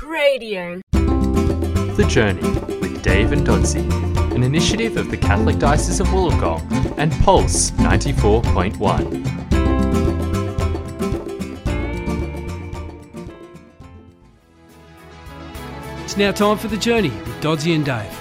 Cradio. The Journey with Dave and Dodsey, an initiative of the Catholic Diocese of Wollongong and Pulse 94.1. It's now time for the journey with Dodsey and Dave.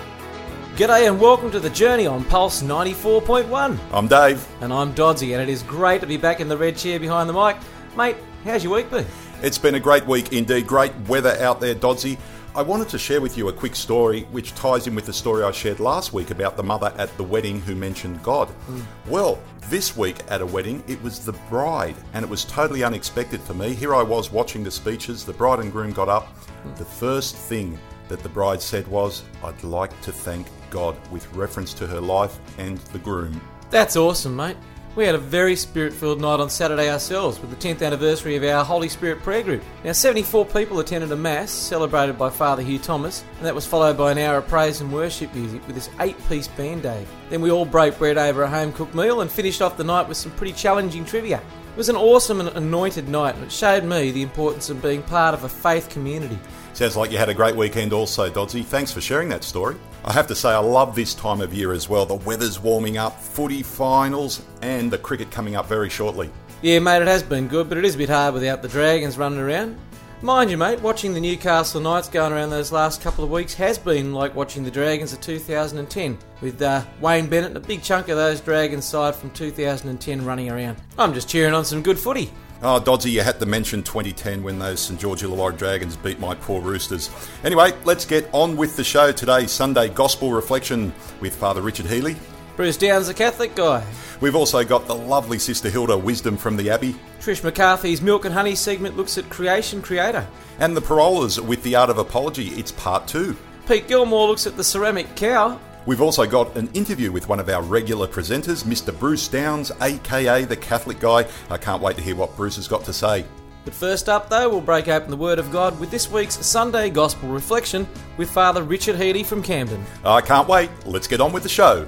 G'day and welcome to the journey on Pulse 94.1. I'm Dave. And I'm Dodsey, and it is great to be back in the red chair behind the mic. Mate, how's your week been? It's been a great week indeed. Great weather out there, Dodsey. I wanted to share with you a quick story which ties in with the story I shared last week about the mother at the wedding who mentioned God. Mm. Well, this week at a wedding, it was the bride, and it was totally unexpected for me. Here I was watching the speeches, the bride and groom got up. Mm. The first thing that the bride said was, I'd like to thank God with reference to her life and the groom. That's awesome, mate. We had a very spirit filled night on Saturday ourselves with the 10th anniversary of our Holy Spirit prayer group. Now, 74 people attended a Mass celebrated by Father Hugh Thomas, and that was followed by an hour of praise and worship music with this eight piece band day. Then we all broke bread over a home cooked meal and finished off the night with some pretty challenging trivia. It was an awesome and anointed night, and it showed me the importance of being part of a faith community. Sounds like you had a great weekend also, Dodsey. Thanks for sharing that story. I have to say, I love this time of year as well. The weather's warming up, footy finals, and the cricket coming up very shortly. Yeah, mate, it has been good, but it is a bit hard without the Dragons running around. Mind you, mate, watching the Newcastle Knights going around those last couple of weeks has been like watching the Dragons of 2010, with uh, Wayne Bennett and a big chunk of those Dragons side from 2010 running around. I'm just cheering on some good footy. Ah, oh, Dodsey, you had to mention 2010 when those St George Illawarra Dragons beat my poor Roosters. Anyway, let's get on with the show today. Sunday Gospel Reflection with Father Richard Healy. Bruce Downes, a Catholic guy. We've also got the lovely Sister Hilda Wisdom from the Abbey. Trish McCarthy's Milk and Honey segment looks at creation creator. And the Pirolas with the Art of Apology, it's part two. Pete Gilmore looks at the ceramic cow. We've also got an interview with one of our regular presenters, Mr. Bruce Downes, aka the Catholic Guy. I can't wait to hear what Bruce has got to say. But first up, though, we'll break open the Word of God with this week's Sunday Gospel Reflection with Father Richard Healy from Camden. I can't wait. Let's get on with the show.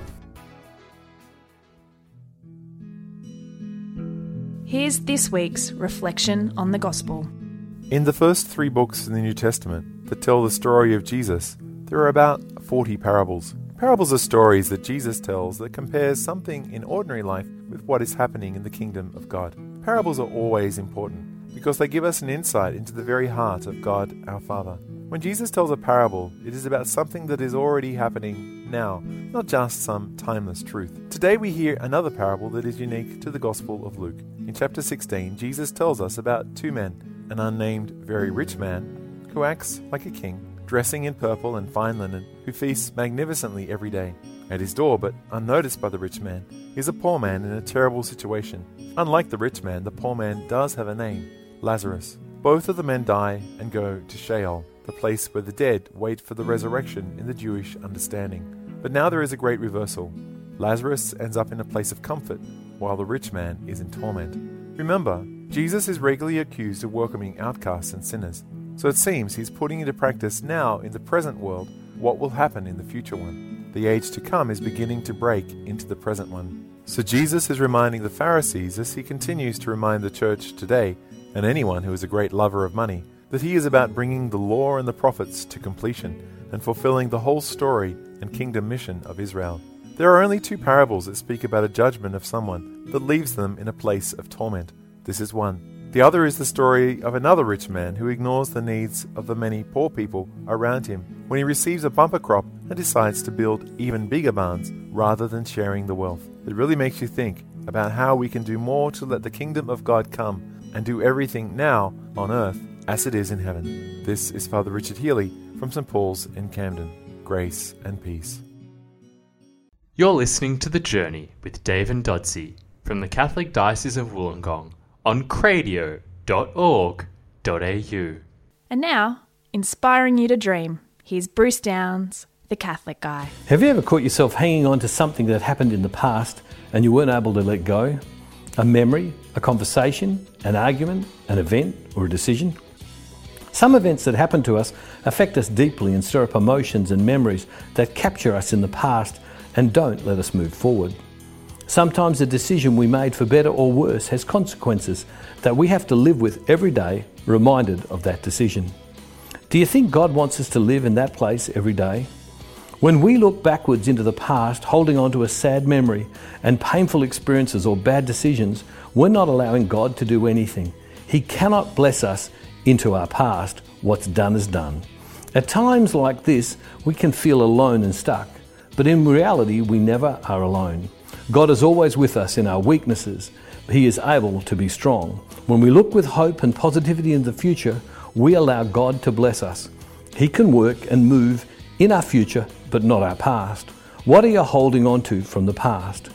Here's this week's reflection on the Gospel. In the first three books in the New Testament that tell the story of Jesus, there are about 40 parables. Parables are stories that Jesus tells that compares something in ordinary life with what is happening in the kingdom of God. Parables are always important because they give us an insight into the very heart of God our Father. When Jesus tells a parable, it is about something that is already happening now, not just some timeless truth. Today we hear another parable that is unique to the Gospel of Luke. In chapter 16, Jesus tells us about two men, an unnamed very rich man who acts like a king dressing in purple and fine linen, who feasts magnificently every day. At his door, but unnoticed by the rich man, is a poor man in a terrible situation. Unlike the rich man, the poor man does have a name Lazarus. Both of the men die and go to Sheol, the place where the dead wait for the resurrection in the Jewish understanding. But now there is a great reversal. Lazarus ends up in a place of comfort, while the rich man is in torment. Remember, Jesus is regularly accused of welcoming outcasts and sinners. So it seems he's putting into practice now in the present world what will happen in the future one. The age to come is beginning to break into the present one. So Jesus is reminding the Pharisees, as he continues to remind the church today, and anyone who is a great lover of money, that he is about bringing the law and the prophets to completion and fulfilling the whole story and kingdom mission of Israel. There are only two parables that speak about a judgment of someone that leaves them in a place of torment. This is one. The other is the story of another rich man who ignores the needs of the many poor people around him when he receives a bumper crop and decides to build even bigger barns rather than sharing the wealth. It really makes you think about how we can do more to let the kingdom of God come and do everything now on earth as it is in heaven. This is Father Richard Healy from St. Paul's in Camden. Grace and peace. You're listening to The Journey with Dave and Dodsey from the Catholic Diocese of Wollongong on cradio.org.au. And now, inspiring you to dream, here's Bruce Downes, the Catholic guy. Have you ever caught yourself hanging on to something that happened in the past and you weren't able to let go? A memory, a conversation, an argument, an event, or a decision? Some events that happen to us affect us deeply and stir up emotions and memories that capture us in the past and don't let us move forward. Sometimes a decision we made for better or worse has consequences that we have to live with every day, reminded of that decision. Do you think God wants us to live in that place every day? When we look backwards into the past, holding on to a sad memory and painful experiences or bad decisions, we're not allowing God to do anything. He cannot bless us into our past. What's done is done. At times like this, we can feel alone and stuck, but in reality, we never are alone. God is always with us in our weaknesses. He is able to be strong. When we look with hope and positivity in the future, we allow God to bless us. He can work and move in our future, but not our past. What are you holding on to from the past?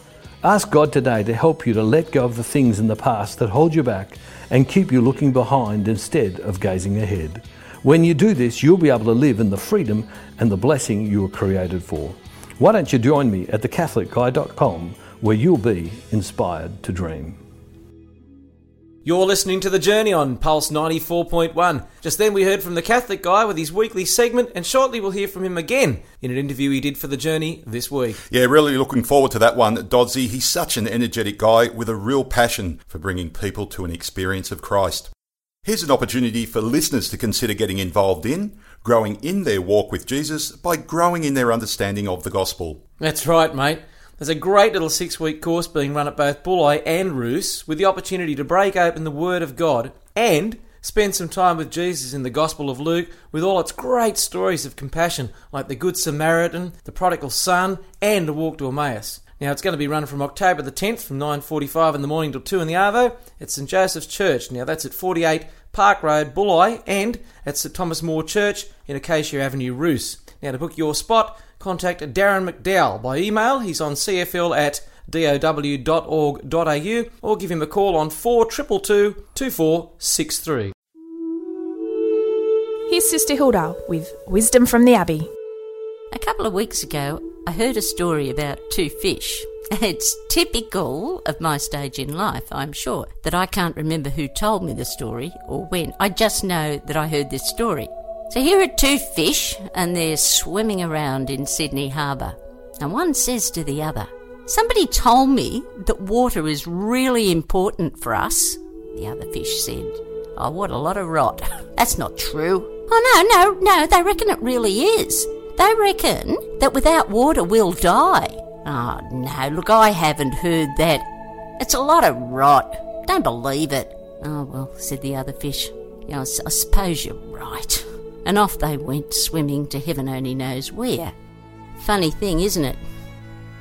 Ask God today to help you to let go of the things in the past that hold you back and keep you looking behind instead of gazing ahead. When you do this, you'll be able to live in the freedom and the blessing you were created for. Why don't you join me at thecatholicguy.com where you'll be inspired to dream? You're listening to The Journey on Pulse 94.1. Just then we heard from the Catholic guy with his weekly segment, and shortly we'll hear from him again in an interview he did for The Journey this week. Yeah, really looking forward to that one, Dodsey. He's such an energetic guy with a real passion for bringing people to an experience of Christ. Here's an opportunity for listeners to consider getting involved in, growing in their walk with Jesus by growing in their understanding of the gospel. That's right, mate. There's a great little six week course being run at both Bulli and Ruse with the opportunity to break open the Word of God and spend some time with Jesus in the Gospel of Luke with all its great stories of compassion like the Good Samaritan, the prodigal son, and the walk to Emmaus. Now it's going to be run from October the 10th from 9:45 in the morning till 2 in the Arvo at St Joseph's Church. Now that's at 48 Park Road, Bulli, and at St Thomas More Church in Acacia Avenue, Ruse. Now to book your spot, contact Darren McDowell by email. He's on cfl at dow.org.au or give him a call on 4222 2463. Here's Sister Hilda with Wisdom from the Abbey. A couple of weeks ago, I heard a story about two fish. It's typical of my stage in life, I'm sure, that I can't remember who told me the story or when. I just know that I heard this story. So here are two fish, and they're swimming around in Sydney Harbour. And one says to the other, Somebody told me that water is really important for us. The other fish said, Oh, what a lot of rot. That's not true. Oh, no, no, no, they reckon it really is. They reckon that without water we'll die. Oh, no, look, I haven't heard that. It's a lot of rot. Don't believe it. Oh, well, said the other fish. Yeah, I, suppose you're right. And off they went swimming to heaven only knows where. Funny thing, isn't it?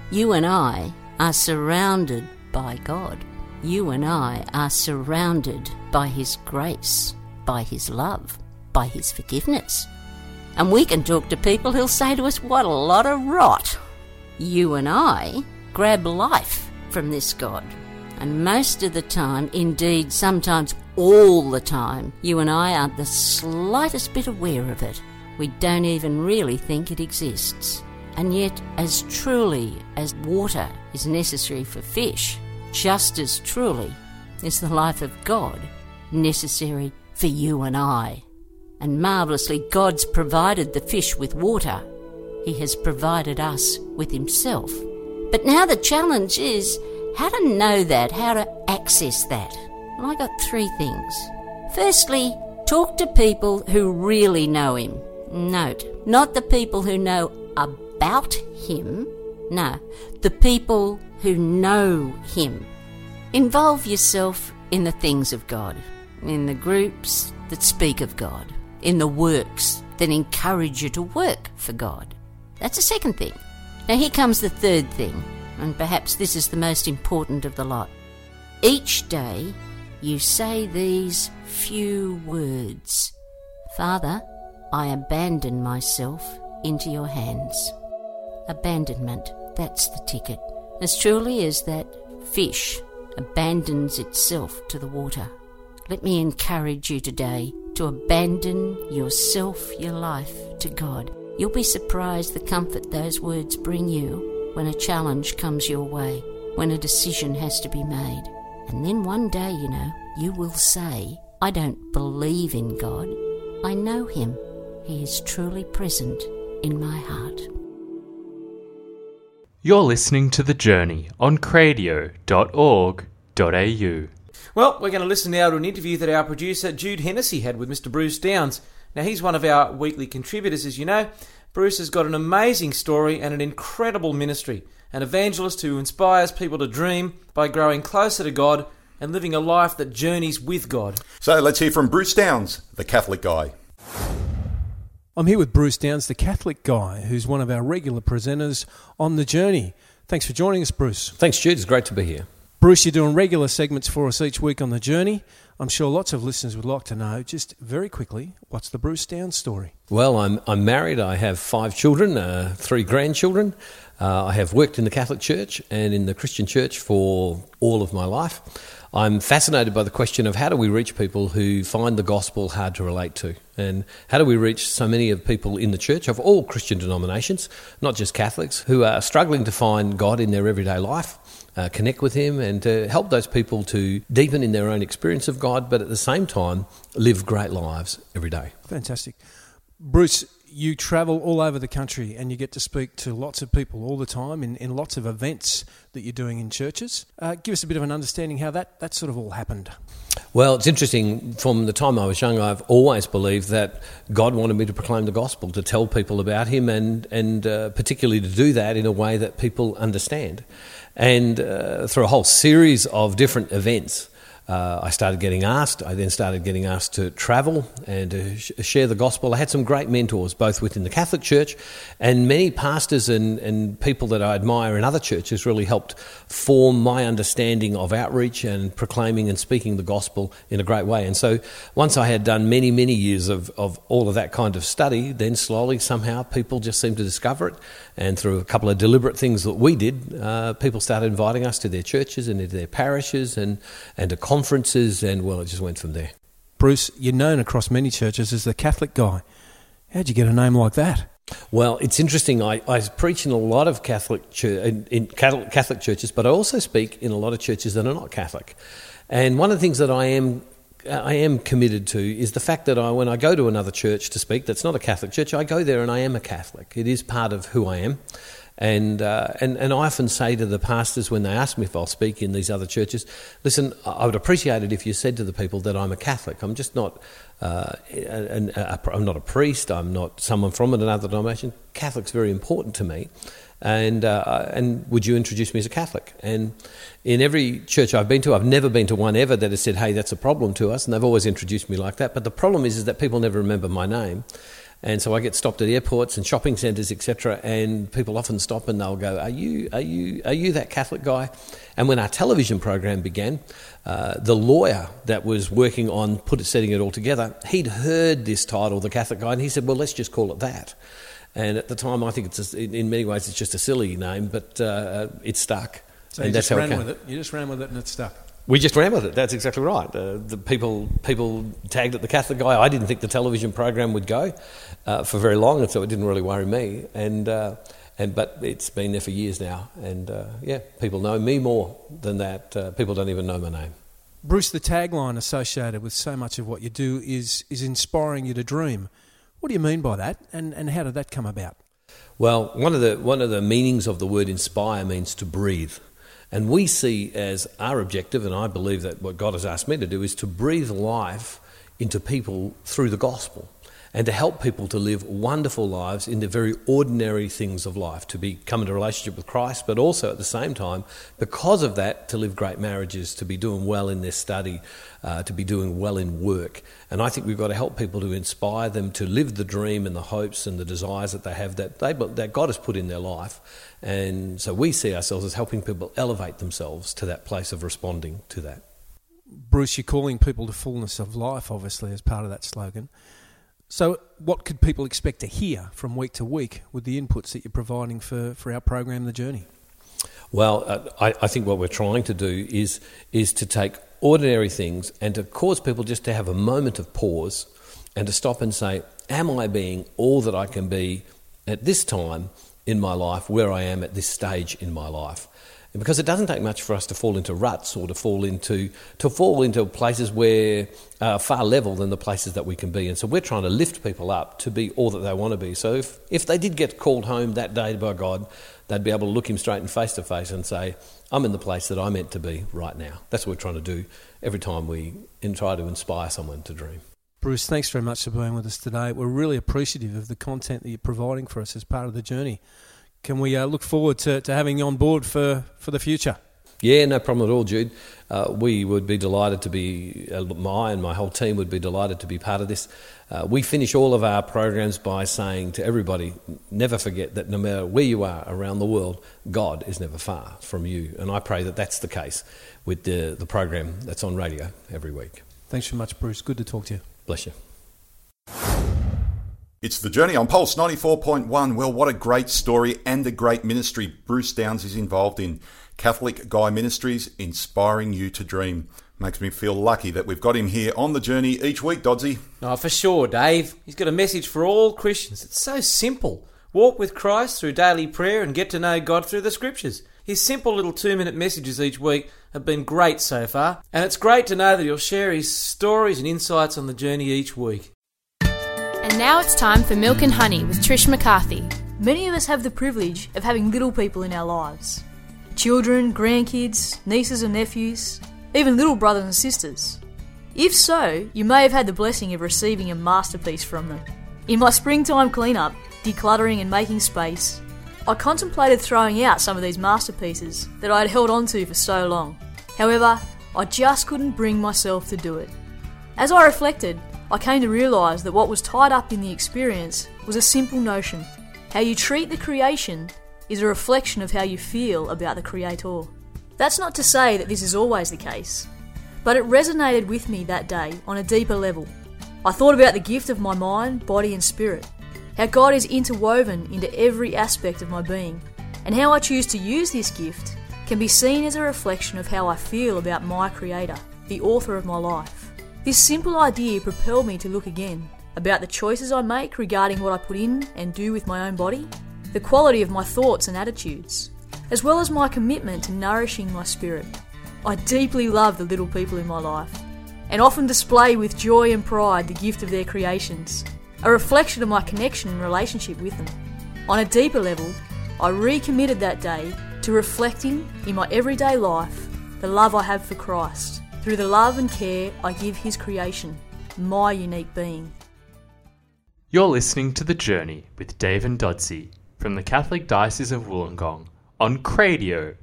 You and I are surrounded by God. You and I are surrounded by His grace, by His love, by His forgiveness. And we can talk to people who'll say to us, What a lot of rot. You and I grab life from this God. And most of the time, indeed, sometimes all the time, you and I aren't the slightest bit aware of it. We don't even really think it exists. And yet, as truly as water is necessary for fish, just as truly is the life of God necessary for you and I. And marvellously, God's provided the fish with water. He has provided us with Himself. But now the challenge is how to know that, how to access that. I got three things. Firstly, talk to people who really know Him. Note, not the people who know about Him, no, the people who know Him. Involve yourself in the things of God, in the groups that speak of God, in the works that encourage you to work for God. That's the second thing. Now, here comes the third thing, and perhaps this is the most important of the lot. Each day, you say these few words Father, I abandon myself into your hands. Abandonment, that's the ticket. As truly as that fish abandons itself to the water. Let me encourage you today to abandon yourself, your life to God. You'll be surprised the comfort those words bring you when a challenge comes your way, when a decision has to be made. And then one day, you know, you will say, I don't believe in God. I know Him. He is truly present in my heart. You're listening to The Journey on cradio.org.au. Well, we're going to listen now to an interview that our producer Jude Hennessy had with Mr. Bruce Downes. Now, he's one of our weekly contributors, as you know. Bruce has got an amazing story and an incredible ministry, an evangelist who inspires people to dream by growing closer to God and living a life that journeys with God. So let's hear from Bruce Downes, the Catholic guy. I'm here with Bruce Downes, the Catholic guy, who's one of our regular presenters on The Journey. Thanks for joining us, Bruce. Thanks, Jude. It's great to be here. Bruce, you're doing regular segments for us each week on The Journey. I'm sure lots of listeners would like to know, just very quickly, what's the Bruce Downes story? Well, I'm, I'm married. I have five children, uh, three grandchildren. Uh, I have worked in the Catholic Church and in the Christian Church for all of my life. I'm fascinated by the question of how do we reach people who find the gospel hard to relate to? And how do we reach so many of people in the church of all Christian denominations, not just Catholics, who are struggling to find God in their everyday life, uh, connect with Him, and to help those people to deepen in their own experience of God, but at the same time live great lives every day? Fantastic. Bruce, you travel all over the country and you get to speak to lots of people all the time in, in lots of events that you're doing in churches. Uh, give us a bit of an understanding how that, that sort of all happened. Well, it's interesting. From the time I was young, I've always believed that God wanted me to proclaim the gospel, to tell people about Him, and, and uh, particularly to do that in a way that people understand. And uh, through a whole series of different events, uh, I started getting asked. I then started getting asked to travel and to sh- share the gospel. I had some great mentors, both within the Catholic Church and many pastors and, and people that I admire in other churches really helped form my understanding of outreach and proclaiming and speaking the gospel in a great way. And so once I had done many, many years of, of all of that kind of study, then slowly, somehow, people just seemed to discover it. And through a couple of deliberate things that we did, uh, people started inviting us to their churches and into their parishes and, and to conferences, and well, it just went from there. Bruce, you're known across many churches as the Catholic guy. How'd you get a name like that? Well, it's interesting. I, I preach in a lot of Catholic church, in, in Catholic churches, but I also speak in a lot of churches that are not Catholic. And one of the things that I am I am committed to is the fact that I, when I go to another church to speak, that's not a Catholic church, I go there and I am a Catholic. It is part of who I am. And, uh, and, and I often say to the pastors when they ask me if I'll speak in these other churches, listen, I would appreciate it if you said to the people that I'm a Catholic. I'm just not, uh, an, a, I'm not a priest, I'm not someone from another denomination. Catholic's very important to me. And, uh, and would you introduce me as a Catholic? And in every church I've been to, I've never been to one ever that has said, hey, that's a problem to us. And they've always introduced me like that. But the problem is, is that people never remember my name. And so I get stopped at airports and shopping centres, etc. And people often stop and they'll go, "Are you, are you, are you that Catholic guy?" And when our television program began, uh, the lawyer that was working on put it, setting it all together, he'd heard this title, "The Catholic Guy," and he said, "Well, let's just call it that." And at the time, I think it's a, in many ways it's just a silly name, but uh, it stuck. So and you that's just how ran it with it. You just ran with it and it stuck. We just ran with it. That's exactly right. Uh, the people people tagged at the Catholic guy. I didn't think the television program would go uh, for very long, and so it didn't really worry me. And uh, and but it's been there for years now, and uh, yeah, people know me more than that. Uh, people don't even know my name. Bruce, the tagline associated with so much of what you do is is inspiring you to dream. What do you mean by that, and and how did that come about? Well, one of the one of the meanings of the word inspire means to breathe. And we see as our objective, and I believe that what God has asked me to do, is to breathe life into people through the gospel and to help people to live wonderful lives in the very ordinary things of life, to be, come into relationship with Christ, but also at the same time, because of that, to live great marriages, to be doing well in their study, uh, to be doing well in work. And I think we've got to help people to inspire them to live the dream and the hopes and the desires that they have that, they, that God has put in their life. And so we see ourselves as helping people elevate themselves to that place of responding to that. Bruce, you're calling people to fullness of life, obviously, as part of that slogan. So, what could people expect to hear from week to week with the inputs that you're providing for, for our program, The Journey? Well, uh, I, I think what we're trying to do is, is to take ordinary things and to cause people just to have a moment of pause and to stop and say, Am I being all that I can be at this time in my life, where I am at this stage in my life? Because it doesn't take much for us to fall into ruts or to fall into to fall into places where uh, far level than the places that we can be. And so we're trying to lift people up to be all that they want to be. So if, if they did get called home that day by God, they'd be able to look him straight in face to face and say, I'm in the place that I'm meant to be right now. That's what we're trying to do every time we try to inspire someone to dream. Bruce, thanks very much for being with us today. We're really appreciative of the content that you're providing for us as part of the journey. Can we uh, look forward to, to having you on board for, for the future? Yeah, no problem at all, Jude. Uh, we would be delighted to be, uh, my and my whole team would be delighted to be part of this. Uh, we finish all of our programs by saying to everybody, never forget that no matter where you are around the world, God is never far from you. And I pray that that's the case with the, the program that's on radio every week. Thanks so much, Bruce. Good to talk to you. Bless you. It's the journey on Pulse 94.1. Well, what a great story and a great ministry Bruce Downes is involved in. Catholic Guy Ministries, inspiring you to dream. Makes me feel lucky that we've got him here on the journey each week, Dodsey. Oh, for sure, Dave. He's got a message for all Christians. It's so simple. Walk with Christ through daily prayer and get to know God through the scriptures. His simple little two minute messages each week have been great so far, and it's great to know that he'll share his stories and insights on the journey each week. And now it's time for Milk and Honey with Trish McCarthy. Many of us have the privilege of having little people in our lives children, grandkids, nieces and nephews, even little brothers and sisters. If so, you may have had the blessing of receiving a masterpiece from them. In my springtime cleanup, decluttering and making space, I contemplated throwing out some of these masterpieces that I had held onto for so long. However, I just couldn't bring myself to do it. As I reflected, I came to realise that what was tied up in the experience was a simple notion. How you treat the creation is a reflection of how you feel about the Creator. That's not to say that this is always the case, but it resonated with me that day on a deeper level. I thought about the gift of my mind, body, and spirit, how God is interwoven into every aspect of my being, and how I choose to use this gift can be seen as a reflection of how I feel about my Creator, the author of my life. This simple idea propelled me to look again about the choices I make regarding what I put in and do with my own body the quality of my thoughts and attitudes, as well as my commitment to nourishing my spirit. I deeply love the little people in my life, and often display with joy and pride the gift of their creations, a reflection of my connection and relationship with them. On a deeper level, I recommitted that day to reflecting in my everyday life the love I have for Christ through the love and care I give His creation, my unique being. You're listening to The Journey with Dave and Dodsey from the Catholic Diocese of Wollongong on cradio.org.au.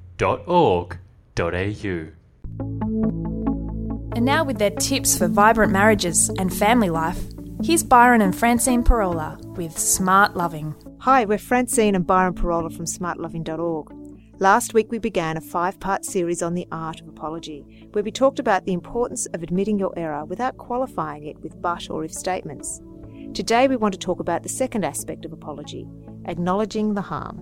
And now, with their tips for vibrant marriages and family life, here's Byron and Francine Pirola with Smart Loving. Hi, we're Francine and Byron Pirola from smartloving.org. Last week we began a five part series on the art of apology, where we talked about the importance of admitting your error without qualifying it with but or if statements. Today we want to talk about the second aspect of apology acknowledging the harm.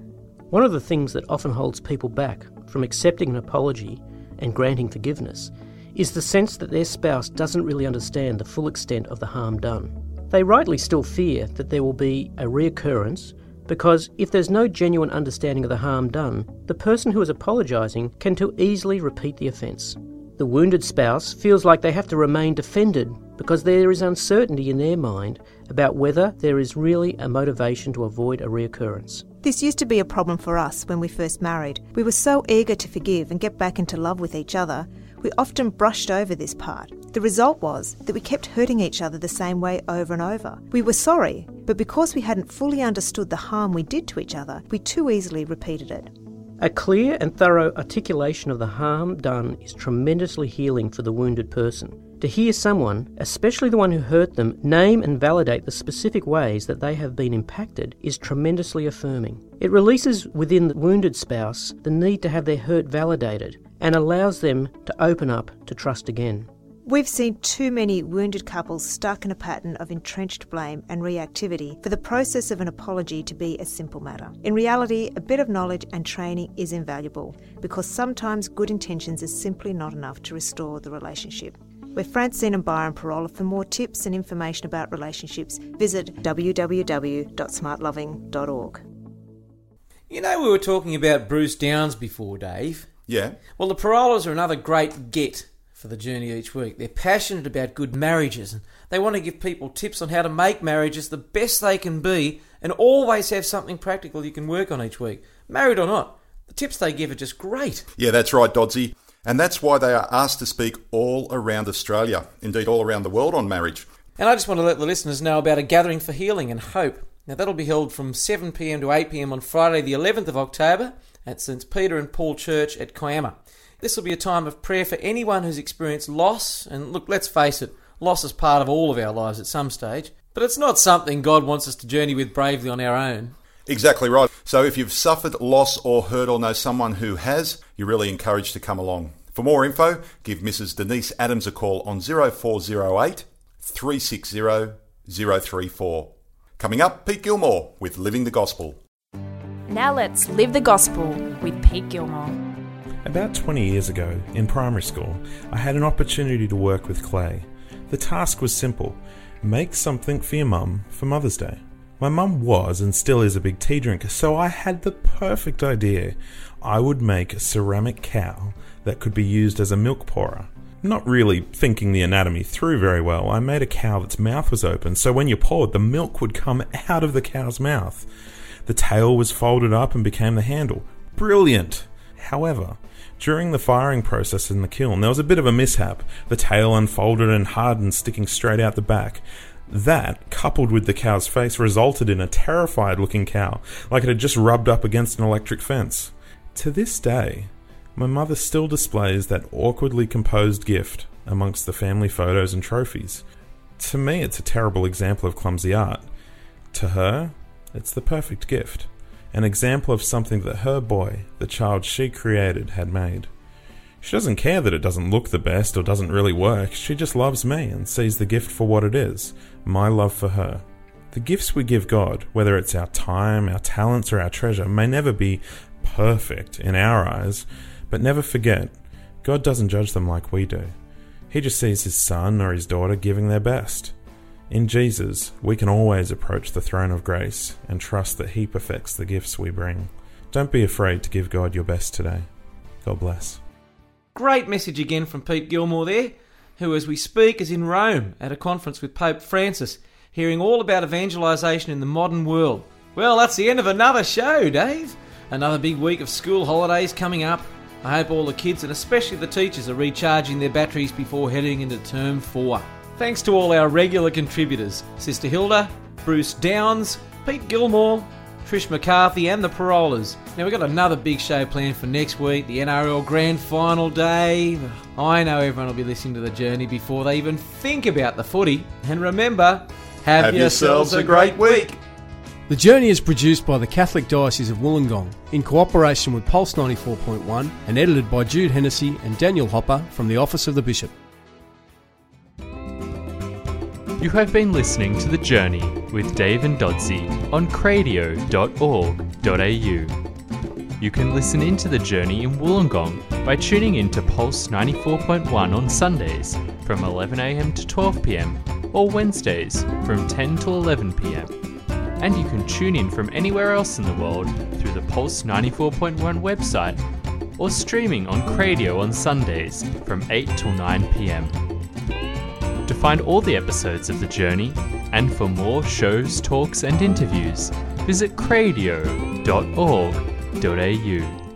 One of the things that often holds people back from accepting an apology and granting forgiveness is the sense that their spouse doesn't really understand the full extent of the harm done. They rightly still fear that there will be a reoccurrence because if there's no genuine understanding of the harm done, the person who is apologising can too easily repeat the offence. The wounded spouse feels like they have to remain defended because there is uncertainty in their mind about whether there is really a motivation to avoid a reoccurrence. This used to be a problem for us when we first married. We were so eager to forgive and get back into love with each other, we often brushed over this part. The result was that we kept hurting each other the same way over and over. We were sorry, but because we hadn't fully understood the harm we did to each other, we too easily repeated it. A clear and thorough articulation of the harm done is tremendously healing for the wounded person. To hear someone, especially the one who hurt them, name and validate the specific ways that they have been impacted is tremendously affirming. It releases within the wounded spouse the need to have their hurt validated and allows them to open up to trust again. We've seen too many wounded couples stuck in a pattern of entrenched blame and reactivity for the process of an apology to be a simple matter. In reality, a bit of knowledge and training is invaluable because sometimes good intentions is simply not enough to restore the relationship. We're Francine and Byron Pirola. For more tips and information about relationships, visit www.smartloving.org. You know, we were talking about Bruce Downes before, Dave. Yeah. Well, the Pirolas are another great get for the journey each week. They're passionate about good marriages and they want to give people tips on how to make marriages the best they can be and always have something practical you can work on each week. Married or not, the tips they give are just great. Yeah, that's right, Dodsey. And that's why they are asked to speak all around Australia, indeed all around the world on marriage. And I just want to let the listeners know about a gathering for healing and hope. Now, that'll be held from 7pm to 8pm on Friday, the 11th of October at St. Peter and Paul Church at Kiama. This will be a time of prayer for anyone who's experienced loss. And look, let's face it, loss is part of all of our lives at some stage. But it's not something God wants us to journey with bravely on our own. Exactly right. So if you've suffered loss or hurt or know someone who has, you're really encouraged to come along. For more info, give Mrs. Denise Adams a call on 0408 360 034. Coming up, Pete Gilmore with Living the Gospel. Now let's live the gospel with Pete Gilmore. About 20 years ago, in primary school, I had an opportunity to work with clay. The task was simple make something for your mum for Mother's Day. My mum was and still is a big tea drinker, so I had the perfect idea. I would make a ceramic cow that could be used as a milk pourer. Not really thinking the anatomy through very well, I made a cow that's mouth was open, so when you poured, the milk would come out of the cow's mouth. The tail was folded up and became the handle. Brilliant! However, during the firing process in the kiln, there was a bit of a mishap. The tail unfolded and hardened, sticking straight out the back. That, coupled with the cow's face, resulted in a terrified looking cow, like it had just rubbed up against an electric fence. To this day, my mother still displays that awkwardly composed gift amongst the family photos and trophies. To me, it's a terrible example of clumsy art. To her, it's the perfect gift an example of something that her boy, the child she created, had made. She doesn't care that it doesn't look the best or doesn't really work, she just loves me and sees the gift for what it is my love for her. The gifts we give God, whether it's our time, our talents, or our treasure, may never be perfect in our eyes, but never forget, God doesn't judge them like we do. He just sees his son or his daughter giving their best. In Jesus, we can always approach the throne of grace and trust that He perfects the gifts we bring. Don't be afraid to give God your best today. God bless. Great message again from Pete Gilmore there, who, as we speak, is in Rome at a conference with Pope Francis, hearing all about evangelisation in the modern world. Well, that's the end of another show, Dave. Another big week of school holidays coming up. I hope all the kids and especially the teachers are recharging their batteries before heading into term four. Thanks to all our regular contributors Sister Hilda, Bruce Downes, Pete Gilmore, Trish McCarthy, and the Pirolas. Now, we've got another big show planned for next week the NRL Grand Final Day. I know everyone will be listening to the journey before they even think about the footy. And remember, have, Have yourselves a great week. The Journey is produced by the Catholic Diocese of Wollongong in cooperation with Pulse 94.1 and edited by Jude Hennessy and Daniel Hopper from the Office of the Bishop. You have been listening to The Journey with Dave and Dodsey on cradio.org.au. You can listen into The Journey in Wollongong by tuning in to Pulse 94.1 on Sundays from 11am to 12pm or Wednesdays from 10 to 11pm. And you can tune in from anywhere else in the world through the Pulse 94.1 website or streaming on Cradio on Sundays from 8 till 9pm. To find all the episodes of The Journey, and for more shows, talks, and interviews, visit cradio.org.au.